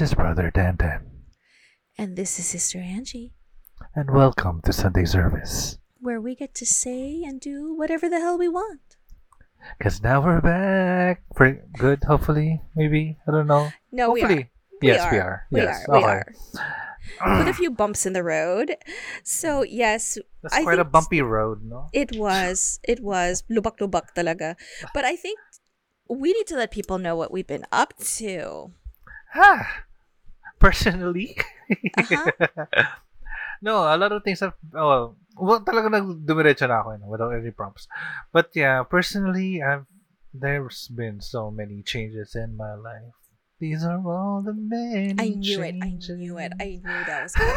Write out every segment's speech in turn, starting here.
This is Brother Dandan, And this is Sister Angie, and welcome to Sunday service. where we get to say and do whatever the hell we want. Because now we're back for good, hopefully, maybe. I don't know. No, we hopefully. are. yes, we are. We yes, are. We okay. are. With a few bumps in the road. So, yes, That's I quite a bumpy road, no? it was. It was. Lubak-lubak talaga. But I think we need to let people know what we've been up to. Ah, personally, Uh-huh. no, a lot of things have, oh, well, talaga nagdumiretso na ako, you know, without any prompts. But yeah, personally, I've, there's been so many changes in my life. These are all the many I knew it. I knew it. I knew that was coming.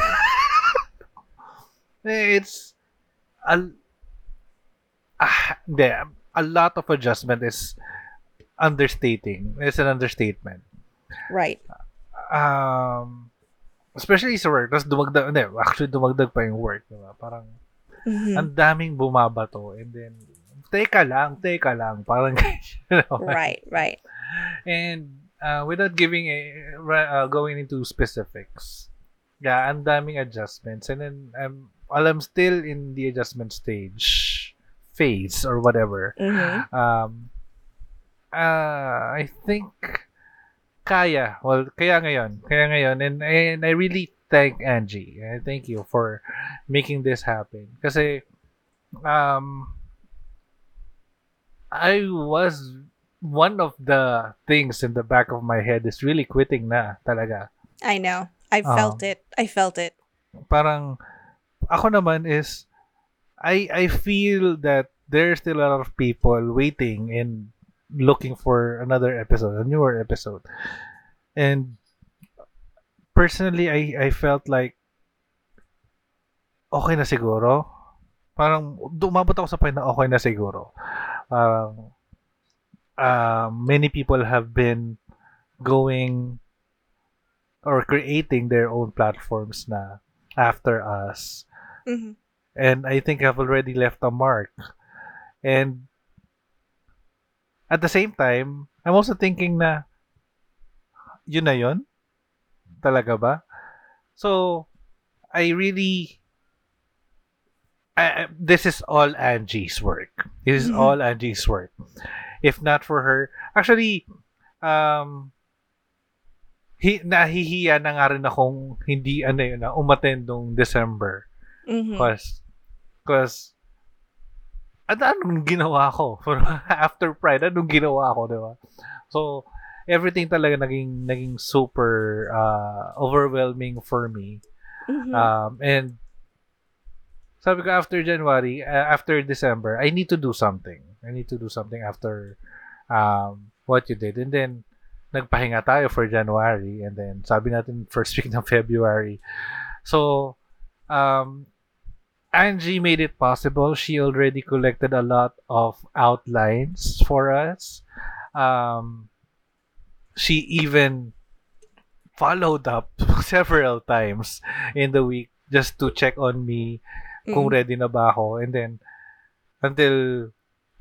it's a, ah, hindi, a lot of adjustment is understating. It's an understatement. Right. Um, especially sa work, tapos dumagdag, hindi, actually dumagdag pa yung work, diba? Parang, Mhm. ang daming bumabato, and then, teka lang, teka lang, parang, you know, Right, right. and, uh, without giving a, uh, going into specifics, yeah, ang daming adjustments, and then, um, while I'm still in the adjustment stage, phase, or whatever, Mhm. um, uh, I think kaya. Well, kaya ngayon. Kaya ngayon. And, and I really thank Angie. I thank you for making this happen. Kasi, um, I was one of the things in the back of my head is really quitting na talaga. I know. I Oh. felt it. I felt it. parang ako naman is I I feel that there's still a lot of people waiting and looking for another episode, a newer episode. And personally I I felt like okay na siguro. Parang dumabot ako sa point na okay na siguro. Parang uh, many people have been going or creating their own platforms na after us. Mhm. And I think I've already left a mark. And at the same time, I'm also thinking na yun na yun? Talaga ba? So, I really I, this is all Angie's work. This is Mhm. all Angie's work. If not for her, actually, um, hi, nahihiya na nga rin akong hindi ano yun, na umattend nung December. Mhm. Cause, cause, at anong ginawa ko? After Pride, anong ginawa ko, di ba? So, everything talaga naging, naging super uh, overwhelming for me. Mhm. Um, and, sabi ko, after January, uh, after December, I need to do something. I need to do something after um, what you did. And then, nagpahinga tayo for January. And then, sabi natin, first week ng February. So, um, Angie made it possible. She already collected a lot of outlines for us. Um, she even followed up several times in the week just to check on me kung Mhm. ready na ba ako. And then, until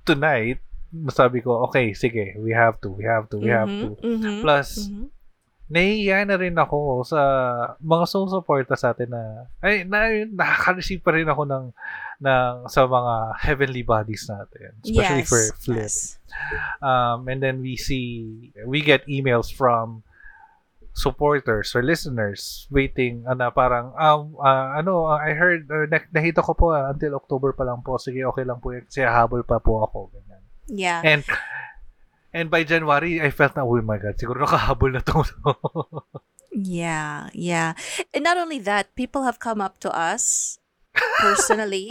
tonight, sabi ko, okay, sige, we have to, we have to, we have to. Mhm. Mhm. Plus, Mhm. Nahihiya na rin ako sa mga sumusuporta sa atin na ay na, nakaka-receive pa rin ako ng, ng sa mga heavenly bodies natin especially yes. for Flip yes. um, and then we see we get emails from supporters or listeners waiting ano parang um, ah, ano ah, I heard uh, na- nakita ko po ah, until October pa lang po sige okay lang po kasi habol pa po ako ganyan Yeah. and and by January I felt na oh my god siguro nakahabol na to Yeah, yeah. And not only that, people have come up to us personally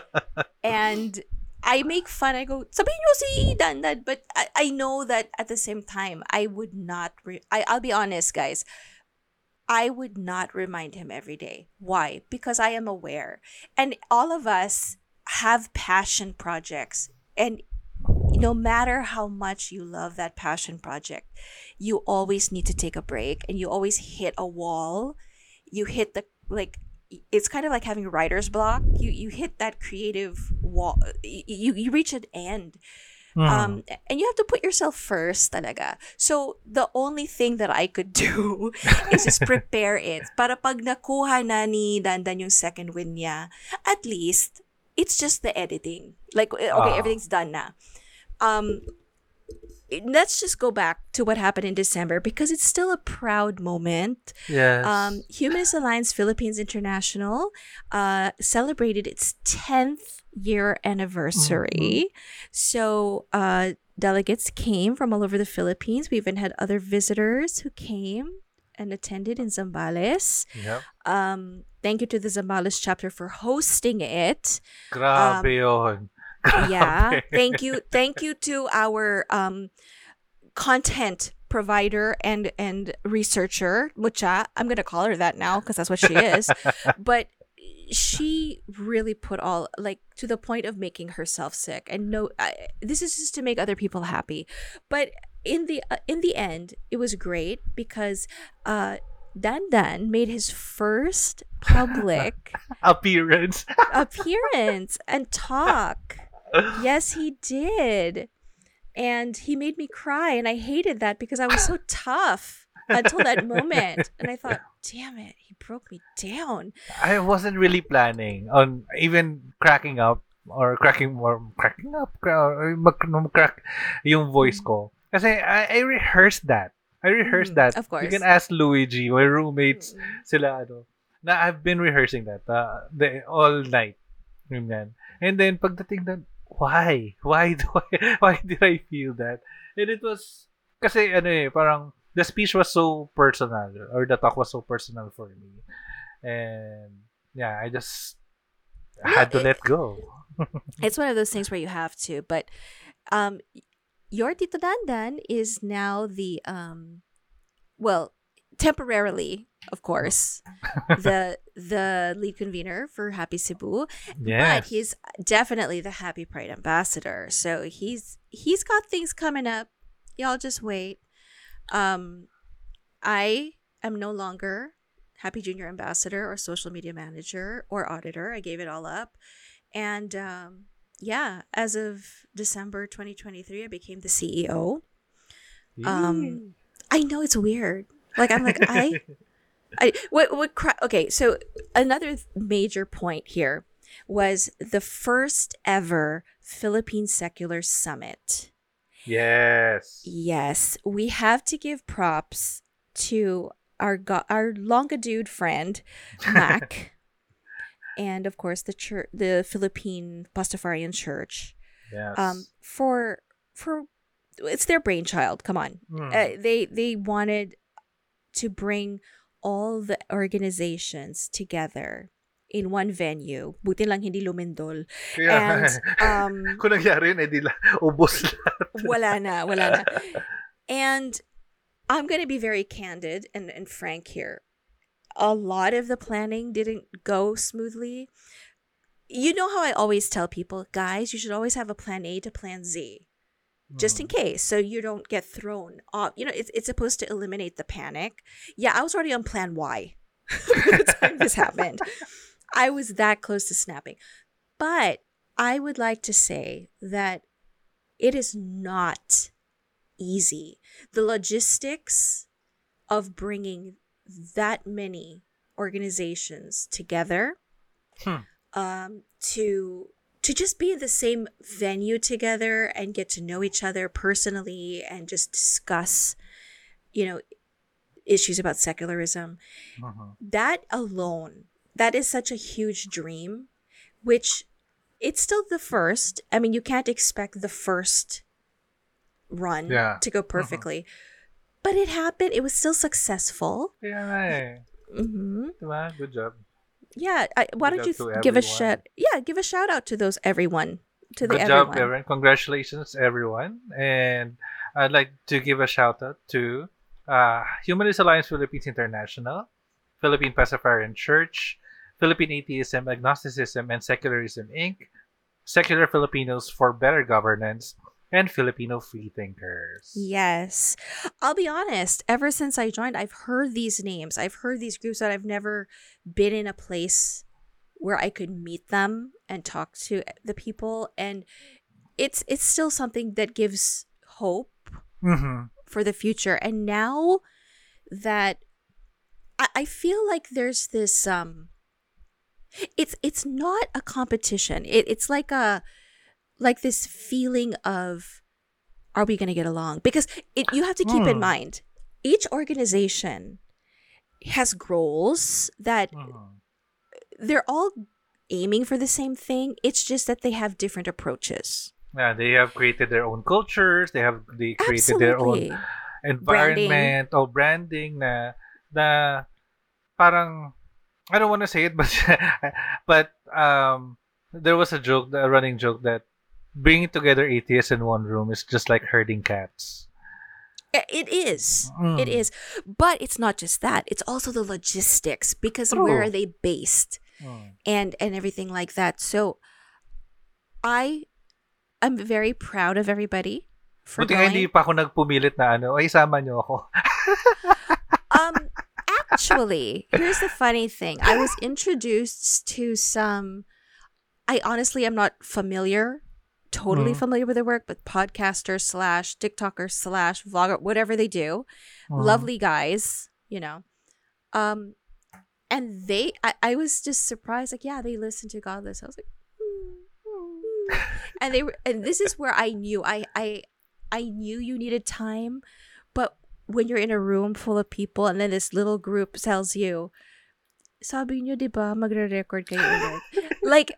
and I make fun. I go, sabihin nyo si Dandan. But I, I know that at the same time, I would not, re- I, I'll be honest, guys. I would not remind him every day. Why? Because I am aware. And all of us have passion projects. And no matter how much you love that passion project, you always need to take a break and you always hit a wall. You hit the, like, it's kind of like having writer's block. You you hit that creative wall. You you reach an end. Hmm. Um, and you have to put yourself first talaga. So, the only thing that I could do is just prepare it. Para pag nakuha na ni Dandan yung second win niya, at least, it's just the editing. Like, okay, Ah. everything's done na. Um, let's just go back to what happened in December because it's still a proud moment. yes. Um, Humanist Alliance Philippines International uh, celebrated its 10th year anniversary. So, uh, delegates came from all over the Philippines. We even had other visitors who came and attended in Zambales. yep. Um, thank you to the Zambales chapter for hosting it. Grabe yun. Yeah. Thank you. Thank you to our um content provider and and researcher, Mucha. I'm gonna call her that now because that's what she is. but she really put all like to the point of making herself sick and no I, this is just to make other people happy but in the uh, in the end it was great because uh Dan Dan made his first public Appearance. appearance and talk. Yes, he did. And he made me cry, and I hated that because I was so tough until that moment. And I thought, damn it, he broke me down. I wasn't really planning on even cracking up or cracking more cracking up or crack yung voice ko. Kasi I, I rehearsed that. I rehearsed Mm, that. of course. You can ask Luigi, my roommates, Mm. sila ano. Na I've been rehearsing that uh, the, all night. Ganyan. And then pagdating doon, why? Why do I, why did I feel that? And it was kasi ano eh, parang the speech was so personal or the talk was so personal for me. And yeah, I just had to Yeah, let go. It's one of those things where you have to. But um, your Tito Dandan is now the, um, well, temporarily, of course, the the lead convener for HAPI Cebu. Yes. But he's definitely the Happy Pride ambassador. So he's he's got things coming up. Y'all just wait. Um I am no longer HAPI Junior ambassador or social media manager or auditor. I gave it all up. And um yeah, as of December 2023, I became the CEO. um, I know it's weird. Like I'm like I I what what okay, so another major point here was the first ever Philippine Secular Summit. yes. Yes, we have to give props to our go- our Longadude friend Mac, and of course the church, the Philippine Pastafarian Church, Yes. um, for for it's their brainchild. Come on, Mm. uh, they they wanted to bring all the organizations together in one venue. Buti lang hindi lumindol. Kaya, And um kung nangyari yun, edi la, ubos lahat. wala na, wala na. And I'm going to be very candid and, and frank here. A lot of the planning didn't go smoothly. You know how I always tell people, guys, you should always have a plan A to plan Z. just in case so you don't get thrown off you know it's, it's supposed to eliminate the panic. Yeah i was already on plan y by the time this happened. I was that close to snapping. But i would like to say that it is not easy. The logistics of bringing that many organizations together Hmm. um, to to just be in the same venue together and get to know each other personally and just discuss you know issues about secularism Mhm. that alone that is such a huge dream which it's still the first i mean you can't expect the first run Yeah. to go perfectly but it happened it was still successful Yeah. eh. hmm Diba? Good job. Yeah I, why Good don't you th- give a shout yeah give a shout out to those everyone to the Good everyone job, everyone. Congratulations, everyone. And I'd like to give a shout out to uh, Humanist Alliance Philippines International, Philippine Pastafarian Church, Philippine Atheism, Agnosticism, and Secularism Inc., Secular Filipinos for Better Governance, and Filipino Freethinkers. Yes. I'll be honest, ever since I joined, I've heard these names. I've heard these groups that I've never been in a place where I could meet them and talk to the people. And it's it's still something that gives hope Mhm. for the future. And now that I, I feel like there's this um it's it's not a competition. It, it's like a like this feeling of are we gonna get along? Because it you have to keep in mind each organization has goals that Mhm. they're all aiming for the same thing. It's just that they have different approaches. Yeah, they have created their own cultures. They have they created their own Absolutely. environment or branding na na parang I don't want to say it but but um there was a joke a running joke that bringing together atheists in one room is just like herding cats. It is. Mm. It is. But it's not just that. It's also the logistics because where are they based Mm. and and everything like that. So I I'm very proud of everybody for Buti hindi pa ako nagpumilit na ano, ay sama niyo ako. Um actually, here's the funny thing. I was introduced to some I honestly am not familiar totally Mhm. familiar with their work, but podcaster slash TikToker slash vlogger, whatever they do. Mm. lovely guys, you know. Um, and they, I, I was just surprised, like, yeah, they listen to Godless. I was like, "Hmm, hmm." and they were, and this is where I knew, I, I, I knew you needed time, but when you're in a room full of people and then this little group tells you, sabi nyo, di ba, magre-record kayo ulit. like,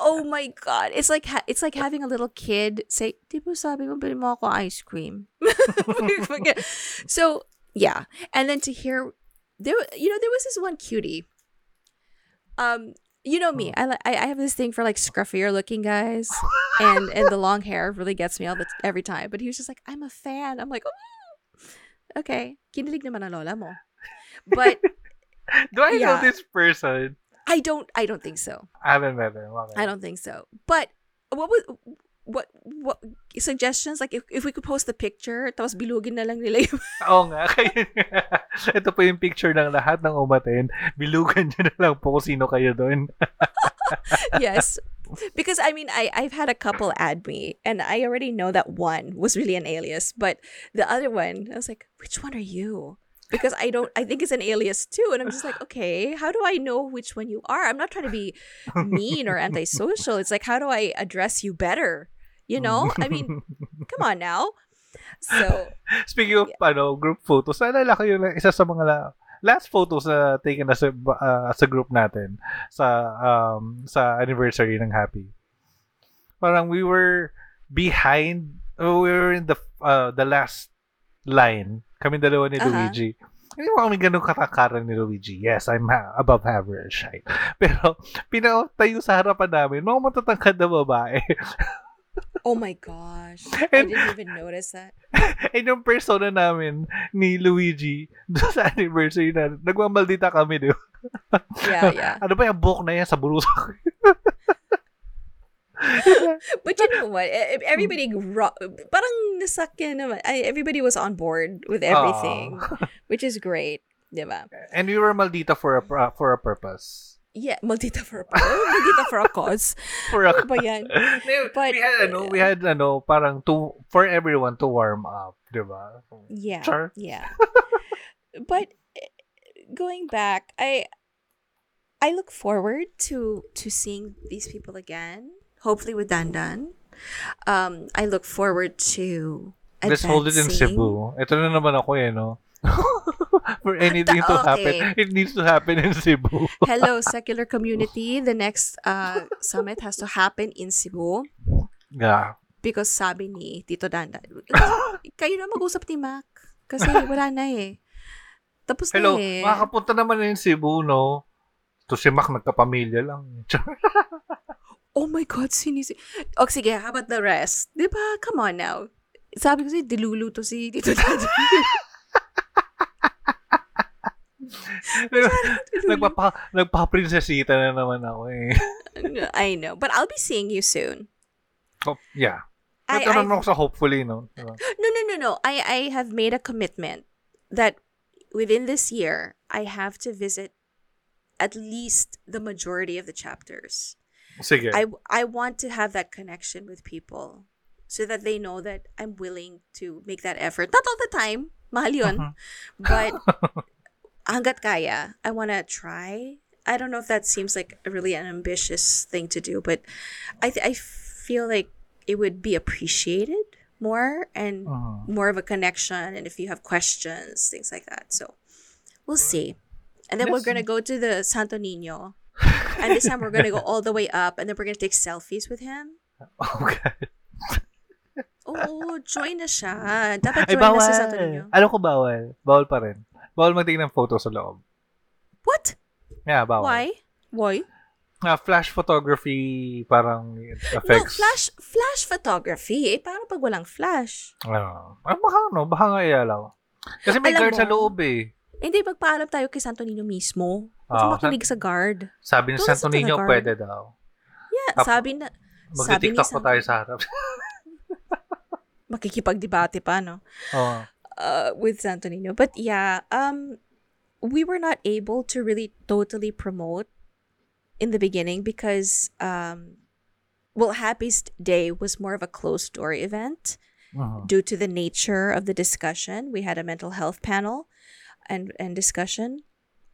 oh my god, it's like ha- it's like having a little kid say, "Di ba sabi mo bilhin mo ako ice cream?" so yeah, and then to hear there, you know, there was this one cutie. Um, you know me, I li- I have this thing for like scruffier looking guys, and and the long hair really gets me all the every time. But he was just like, "I'm a fan." I'm like, oh, okay, kinilig naman ang lola mo. But Do I know this person? I don't I don't think so. I haven't met him. Okay. I don't think so. But what would what what suggestions like if, if we could post the picture tapos bilugin na lang nila yung Oo nga. Kaya, ito po yung picture ng lahat ng umaten. Bilugan nyo na lang po kung sino kayo doon. yes because i mean i i've had a couple add me and i already know that one was really an alias but the other one i was like which one are you because i don't i think it's an alias too and i'm just like okay how do i know which one you are? I'm not trying to be mean or antisocial. It's like how do i address you better? You know? I mean come on now. So Speaking of ano, group photos, naalala ko yung isa sa mga la- last photos na taken as a, uh, sa group natin sa um sa anniversary ng HAPI. Parang we were behind, we were in the uh, the last line. Kami dalawa ni Aha. Luigi. Hindi mo kami ganun katakaran ni Luigi. Yes, I'm ha- above average height. Pero, pinatayo sa harapan namin, mga matatangkad na babae. oh my gosh i And- didn't even notice that And yung persona namin ni Luigi doon sa anniversary na nagmamaldita kami, di ba? yeah yeah Ano ba yung buhok na yan sa bulusak? But you know what? E- e- Everybody, ro- parang nasakyan naman. I, everybody was on board with everything, which is great. Diba? And we were maldita for a pra- for a purpose. Yeah, maldita for a maldita for a cause. For a Ano ba yan? But- we had ano, we had ano, parang to for everyone to warm up, di ba? Yeah, Char. yeah. but eh, going back, I I look forward to to seeing these people again. Hopefully with Dandan. Um, I look forward to Let's hold it in advancing. Cebu. Ito na naman ako eh, no? for anything to okay. happen, it needs to happen in Cebu. Hello, secular community. The next uh, summit has to happen in Cebu Yeah. because sabi ni Tito Danda, kayo na mag-usap ni Mac kasi wala na eh. Tapos Hello, na eh. makakapunta naman in Cebu, no? To si Mac nagkapamilya lang. Oh my God, sinisi... O sige, how about the rest? Di ba? Come on now. Sabi ko si dilulu to si Tito Danda. Nagpapa, nagpa-prinsesita na naman ako eh. I know. But I'll be seeing you soon. Oh, yeah. I- Ito I- ako sa hopefully, no? Diba? No, no, no, no. I, I have made a commitment that within this year, I have to visit at least the majority of the chapters. Sige. I I want to have that connection with people so that they know that I'm willing to make that effort. Not all the time, mahal yun. Mhm. But hanggat kaya, I want to try. I don't know if that seems like a really an ambitious thing to do, but I th- I feel like it would be appreciated more and Mhm. more of a connection and if you have questions, things like that. So we'll see. And then we're gonna go to the Santo Nino. And this time we're gonna go all the way up and then we're gonna take selfies with him. Okay. Oo, join na siya. Dapat Ay, join na bawal. sa Santo Nino. Alam ko bawal. Bawal pa rin. Bawal magtingin ng photo sa loob. What? Yeah, bawal. Why? Why? Ah, flash photography parang No, affects. flash flash photography. Eh, paano pag walang flash? Ah, ah, baka ano, baka nga ialaw. Kasi may Alam guard mo, sa loob eh. Hindi, magpaalam tayo kay Santo Nino mismo. Baka Ah, makinig sa guard. Sabi ni Santo sa Niño, pwede daw. Yeah, Tap- sabi na, Magti-tiktok pa tayo sa harap. makikipagdebate pa, no? Oo. uh, with Santo Nino. But yeah, um, we were not able to really totally promote in the beginning because, um, well, Happy's Day was more of a closed door event Mhm. due to the nature of the discussion. We had a mental health panel and and discussion.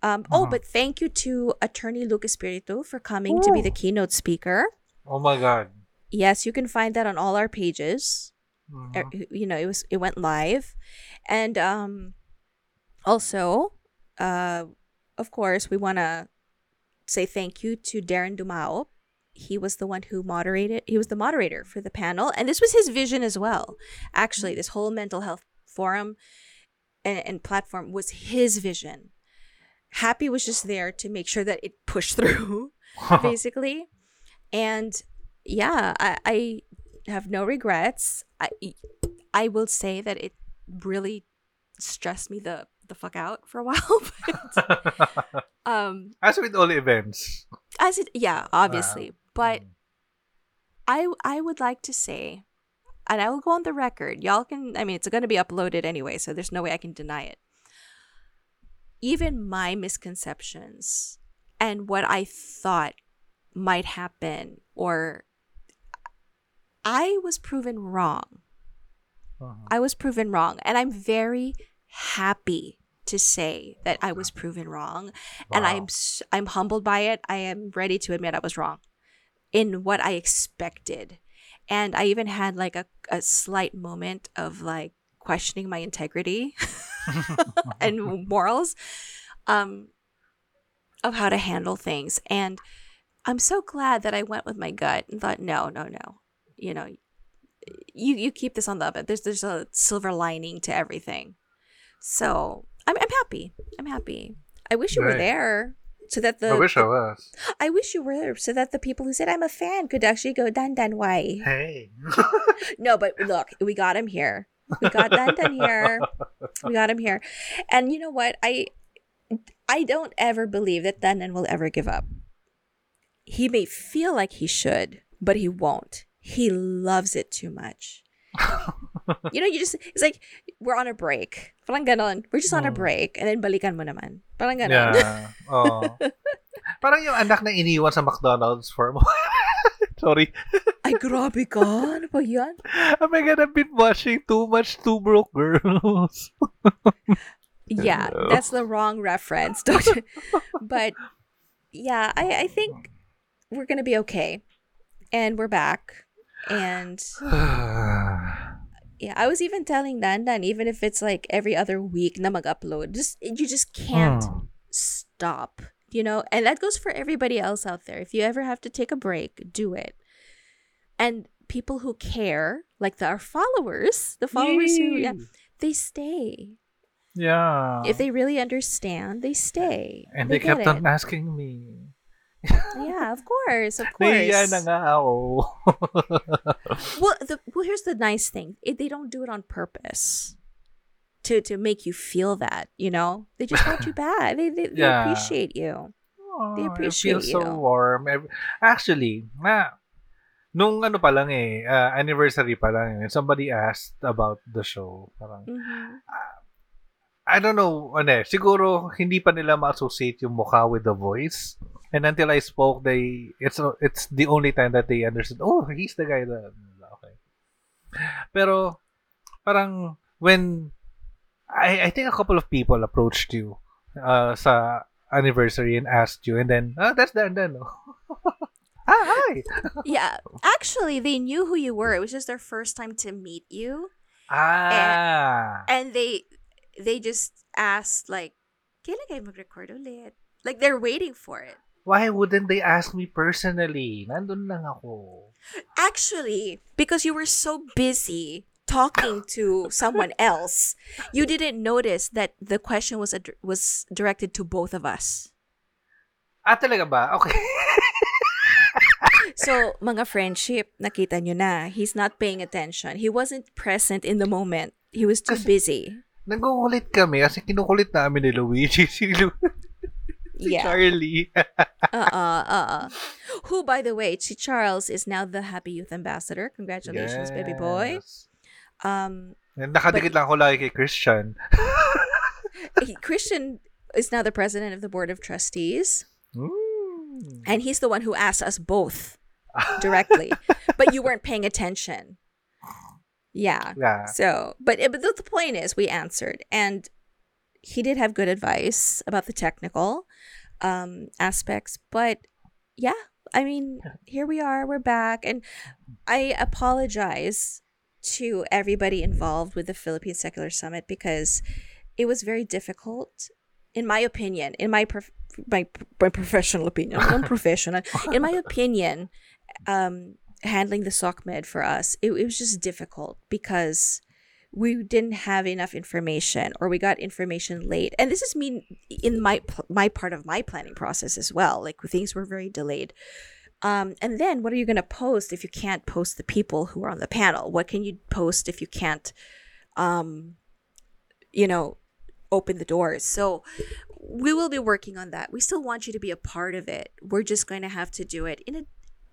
Um, Oh, Mhm. but thank you to Attorney Lucas Espiritu for coming to be the keynote speaker. Oh my God. Yes, you can find that on all our pages. Er, you know it was it went live and um also uh of course we want to say thank you to Darren Dumao he was the one who moderated he was the moderator for the panel and this was his vision as well actually this whole mental health forum and, and platform was his vision HAPI was just there to make sure that it pushed through basically. And yeah, I, I have no regrets. I I will say that it really stressed me the the fuck out for a while. But, um, As with all events. as it yeah, obviously, but Mm. I I would like to say, and I will go on the record. Y'all can. I mean, it's going to be uploaded anyway, so there's no way I can deny it. Even my misconceptions and what I thought might happen, or I was proven wrong. Mhm. I was proven wrong, and I'm very happy to say that I was proven wrong, and I'm Wow. I'm humbled by it. I am ready to admit I was wrong in what I expected, and I even had like a a slight moment of like questioning my integrity and morals, um, of how to handle things, and I'm so glad that I went with my gut and thought, no, no, no, you know, you you keep this on the oven. There's there's a silver lining to everything. So I'm I'm happy. I'm happy. I wish you were there so that the I wish I was. I wish you were so that the people who said I'm a fan could actually go Dan Dan why. Hey. No, but look, we got him here. We got Dan Dan here. We got him here. And you know what? I I don't ever believe that Dan Dan will ever give up. He may feel like he should, but he won't. He loves it too much. you know, you just it's like we're on a break. Parang ganon. We're just on a Mm. break and then balikan mo naman. Parang ganon. Yeah. Oh. Parang yung anak na iniwan sa McDonald's for mo. Sorry. Ay, grabe ka. Ano ba yan? Oh my God, I've been watching too much Two Broke Girls. Yeah, that's the wrong reference. Don't- but yeah, I, I think we're gonna be okay. And we're back. And yeah, I was even telling Dandan, even if it's like every other week na mag-upload, just you just can't stop. You know, and that goes for everybody else out there. If you ever have to take a break, do it. And people who care, like the, our followers, the followers who yeah, they stay. Yeah. If they really understand, they stay. and they, get kept on asking me. Yeah, of course, of course. Nahiya na nga ako. Well, the well, here's the nice thing: it, they don't do it on purpose to to make you feel that. You know, they just want you back. They they, they Yeah. appreciate you. They Oh, appreciate it feels so you. warm. Actually, na, nung ano pa lang eh, uh, anniversary pa lang, eh, somebody asked about the show. Parang, Mhm. I don't know, ano eh, siguro hindi pa nila ma-associate yung mukha with the voice. And until I spoke, they it's it's the only time that they understood. Oh, he's the guy that okay. Pero parang when I I think a couple of people approached you uh, sa anniversary and asked you, and then ah, that's Dan Dan. No? ah, hi. yeah. Actually, they knew who you were. It was just their first time to meet you. Ah. And they they just asked like, kailan kayo mag-record ulit? Like they're waiting for it. Why wouldn't they ask me personally? Nandun lang ako. Actually, because you were so busy talking to someone else, you didn't notice that the question was ad- was directed to both of us. Ah, talaga ba? Okay. So, mga friendship, nakita nyo na, he's not paying attention. He wasn't present in the moment. He was too Kasi- busy. Nagukulit kami kasi kinukulit namin ni Luigi si, Lu- si Yeah. Charlie. Uh-uh, uh-uh. Who, by the way, si Charles is now the HAPI Youth Ambassador. Congratulations, baby boy. Yes. Um, Nakadikit lang ako lagi kay Christian. Christian is now the president of the board of trustees, Mm. and he's the one who asked us both directly, but you weren't paying attention. Yeah. Yeah. So, but but the, the point is, we answered, and he did have good advice about the technical um, aspects. But yeah, I mean, here we are, we're back, and I apologize to everybody involved with the Philippine Secular Summit because it was very difficult, in my opinion, in my prof- my, my professional opinion, non-professional, in my opinion, um, handling the SOCMED for us, it, it was just difficult because we didn't have enough information or we got information late. And this is me in my my part of my planning process as well. Like things were very delayed. Um, and then what are you going to post if you can't post the people who are on the panel? What can you post if you can't, um, you know, open the doors? So we will be working on that. We still want you to be a part of it. We're just going to have to do it in a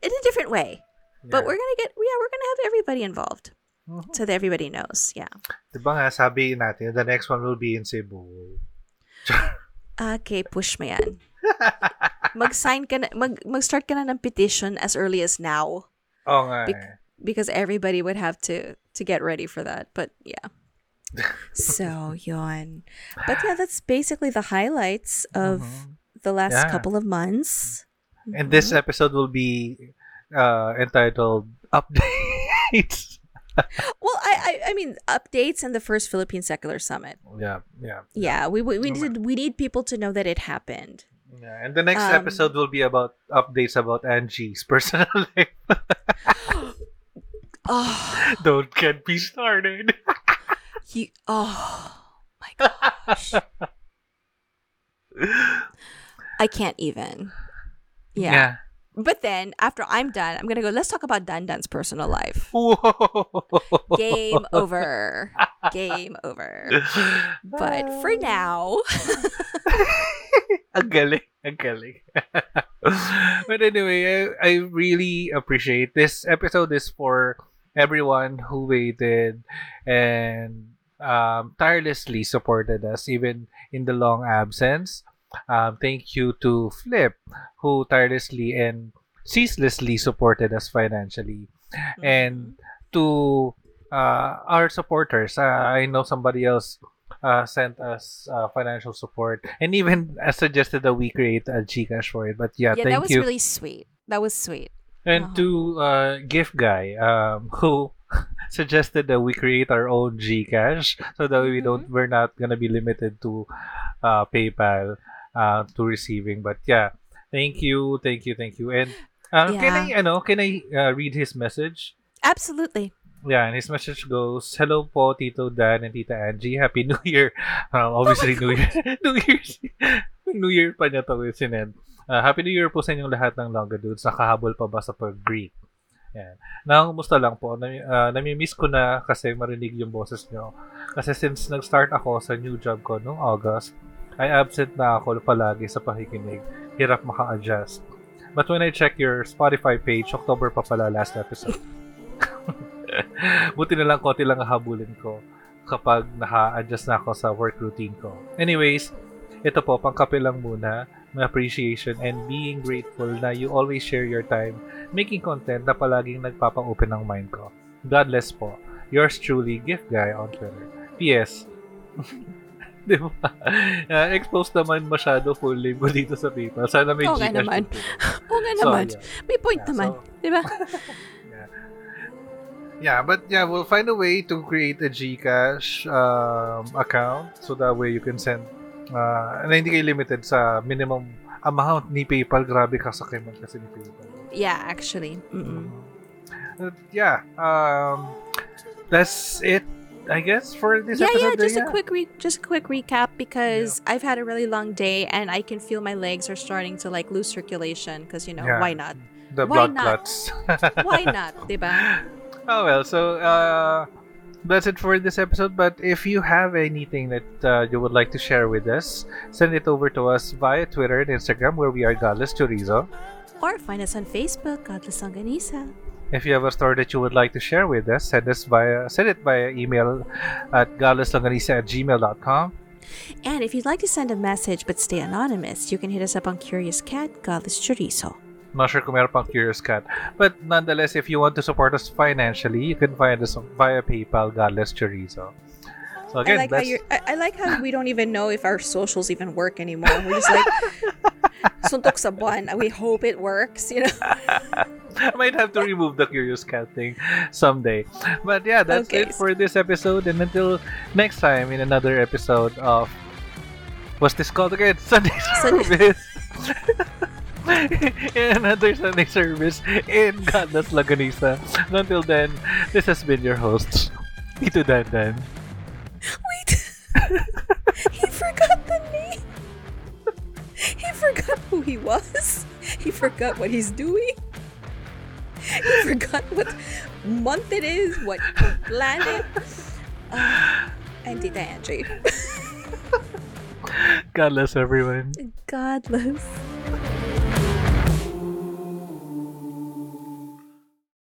in a different way. But we're gonna get yeah, we're gonna have everybody involved Mhm. so that everybody knows. Yeah. Diba nga, sabi natin, the next one will be in Cebu. Okay, push mo yan. Mag-sign ka na, mag, mag-start ka na ng petition as early as now Oo nga Bec- eh. because everybody would have to to get ready for that. But yeah. so, yon. But yeah, that's basically the highlights of Mhm. the last Yeah. couple of months. And this Mhm. episode will be uh, entitled Updates. Well, I, I I mean updates and the first Philippine Secular Summit. yeah, yeah. Yeah, we we, we need we need people to know that it happened. Yeah, and the next Um, episode will be about updates about Angie's personal life. Oh, Don't get me started. you oh my gosh. I can't even. Yeah. But then after I'm done, I'm gonna go. Let's talk about Dan Dan's personal life. Whoa. Game over. Game over. But for now, ang galing. Ang galing. but anyway, I, I really appreciate this episode is for everyone who waited and um, tirelessly supported us even in the long absence. Um, thank you to Flip who tirelessly and ceaselessly supported us financially. And to uh, our supporters, uh, I know somebody else uh, sent us uh, financial support and even uh, suggested that we create a Gcash for it. But yeah, yeah, thank that was you. really sweet. That was sweet. and to uh, Gift Guy, um, who suggested that we create our own Gcash so that we don't we're not gonna be limited to uh, PayPal uh, to receiving. But yeah, thank you, thank you, thank you. And uh, can I, Yeah. ano, can I uh, read his message? Absolutely. Yeah, and his message goes, Hello po, Tito Dan and Tita Angie. Happy New Year. Um, obviously, New Year. New Year's. New Year pa niya to sinend. Uh, Happy New Year po sa inyong lahat ng Longga Dudes. Nakahabol pa ba sa pag-greet? Yan. Nakakumusta lang po. Nami, uh, nami-miss ko na kasi marinig yung boses nyo. Kasi since nag-start ako sa new job ko noong August, ay absent na ako palagi sa pakikinig. Hirap maka-adjust. But when I check your Spotify page, October pa pala last episode. Buti na lang konti lang habulin ko kapag naka-adjust na ako sa work routine ko. Anyways, ito po, pangkape lang muna. appreciation and being grateful na you always share your time making content na palaging nagpapa-open ng mind ko. God bless po. Yours truly, Gift Guy on Twitter. P.S. Di ba? Uh, exposed naman masyado full name ko dito sa PayPal. Sana may Oo nga Gcash naman. po. Oo nga So, naman. yeah. May point Yeah, naman. so- Di ba? Yeah, but yeah, we'll find a way to create a Gcash um, account so that way you can send uh, na hindi kayo limited sa minimum amount ni PayPal. Grabe kasakiman kasi ni PayPal. Yeah, actually. Mm-mm. Uh, yeah, um, that's it, I guess, for this Yeah, yeah. episode. Just a quick re- just a quick recap because I've had a really long day and I can feel my legs are starting to like lose circulation because you know Yeah. why not? The why blood not? clots. Why not? Diba? Oh well, so uh, that's it for this episode. But if you have anything that uh, you would like to share with us, send it over to us via Twitter and Instagram, where we are Godless Chorizo. Or find us on Facebook, Godless Longanisa. If you have a story that you would like to share with us, send us via send it via email at godlesslonganisa at gmail.com. And if you'd like to send a message but stay anonymous, you can hit us up on Curious Cat, Godless Chorizo. Not sure kung meron pang Curious Cat. But nonetheless, if you want to support us financially, you can find us via PayPal, Godless Chorizo. So I again, like how you're. I, I like how we don't even know if our socials even work anymore. We're just like suntok sa buwan. We hope it works. You know. I might have to remove the Curious Cat thing someday. But yeah, that's Okay. it for this episode. And until next time in another episode of what's this called again? Sunday service. in another Sunday service in Godless Longanisa. Until then, this has been your host, Tito Dan Dan. Wait. he forgot the name. He forgot who he was. He forgot what he's doing. He forgot what month it is, what planet. Uh, and Tita Angie. God bless everyone. Godless.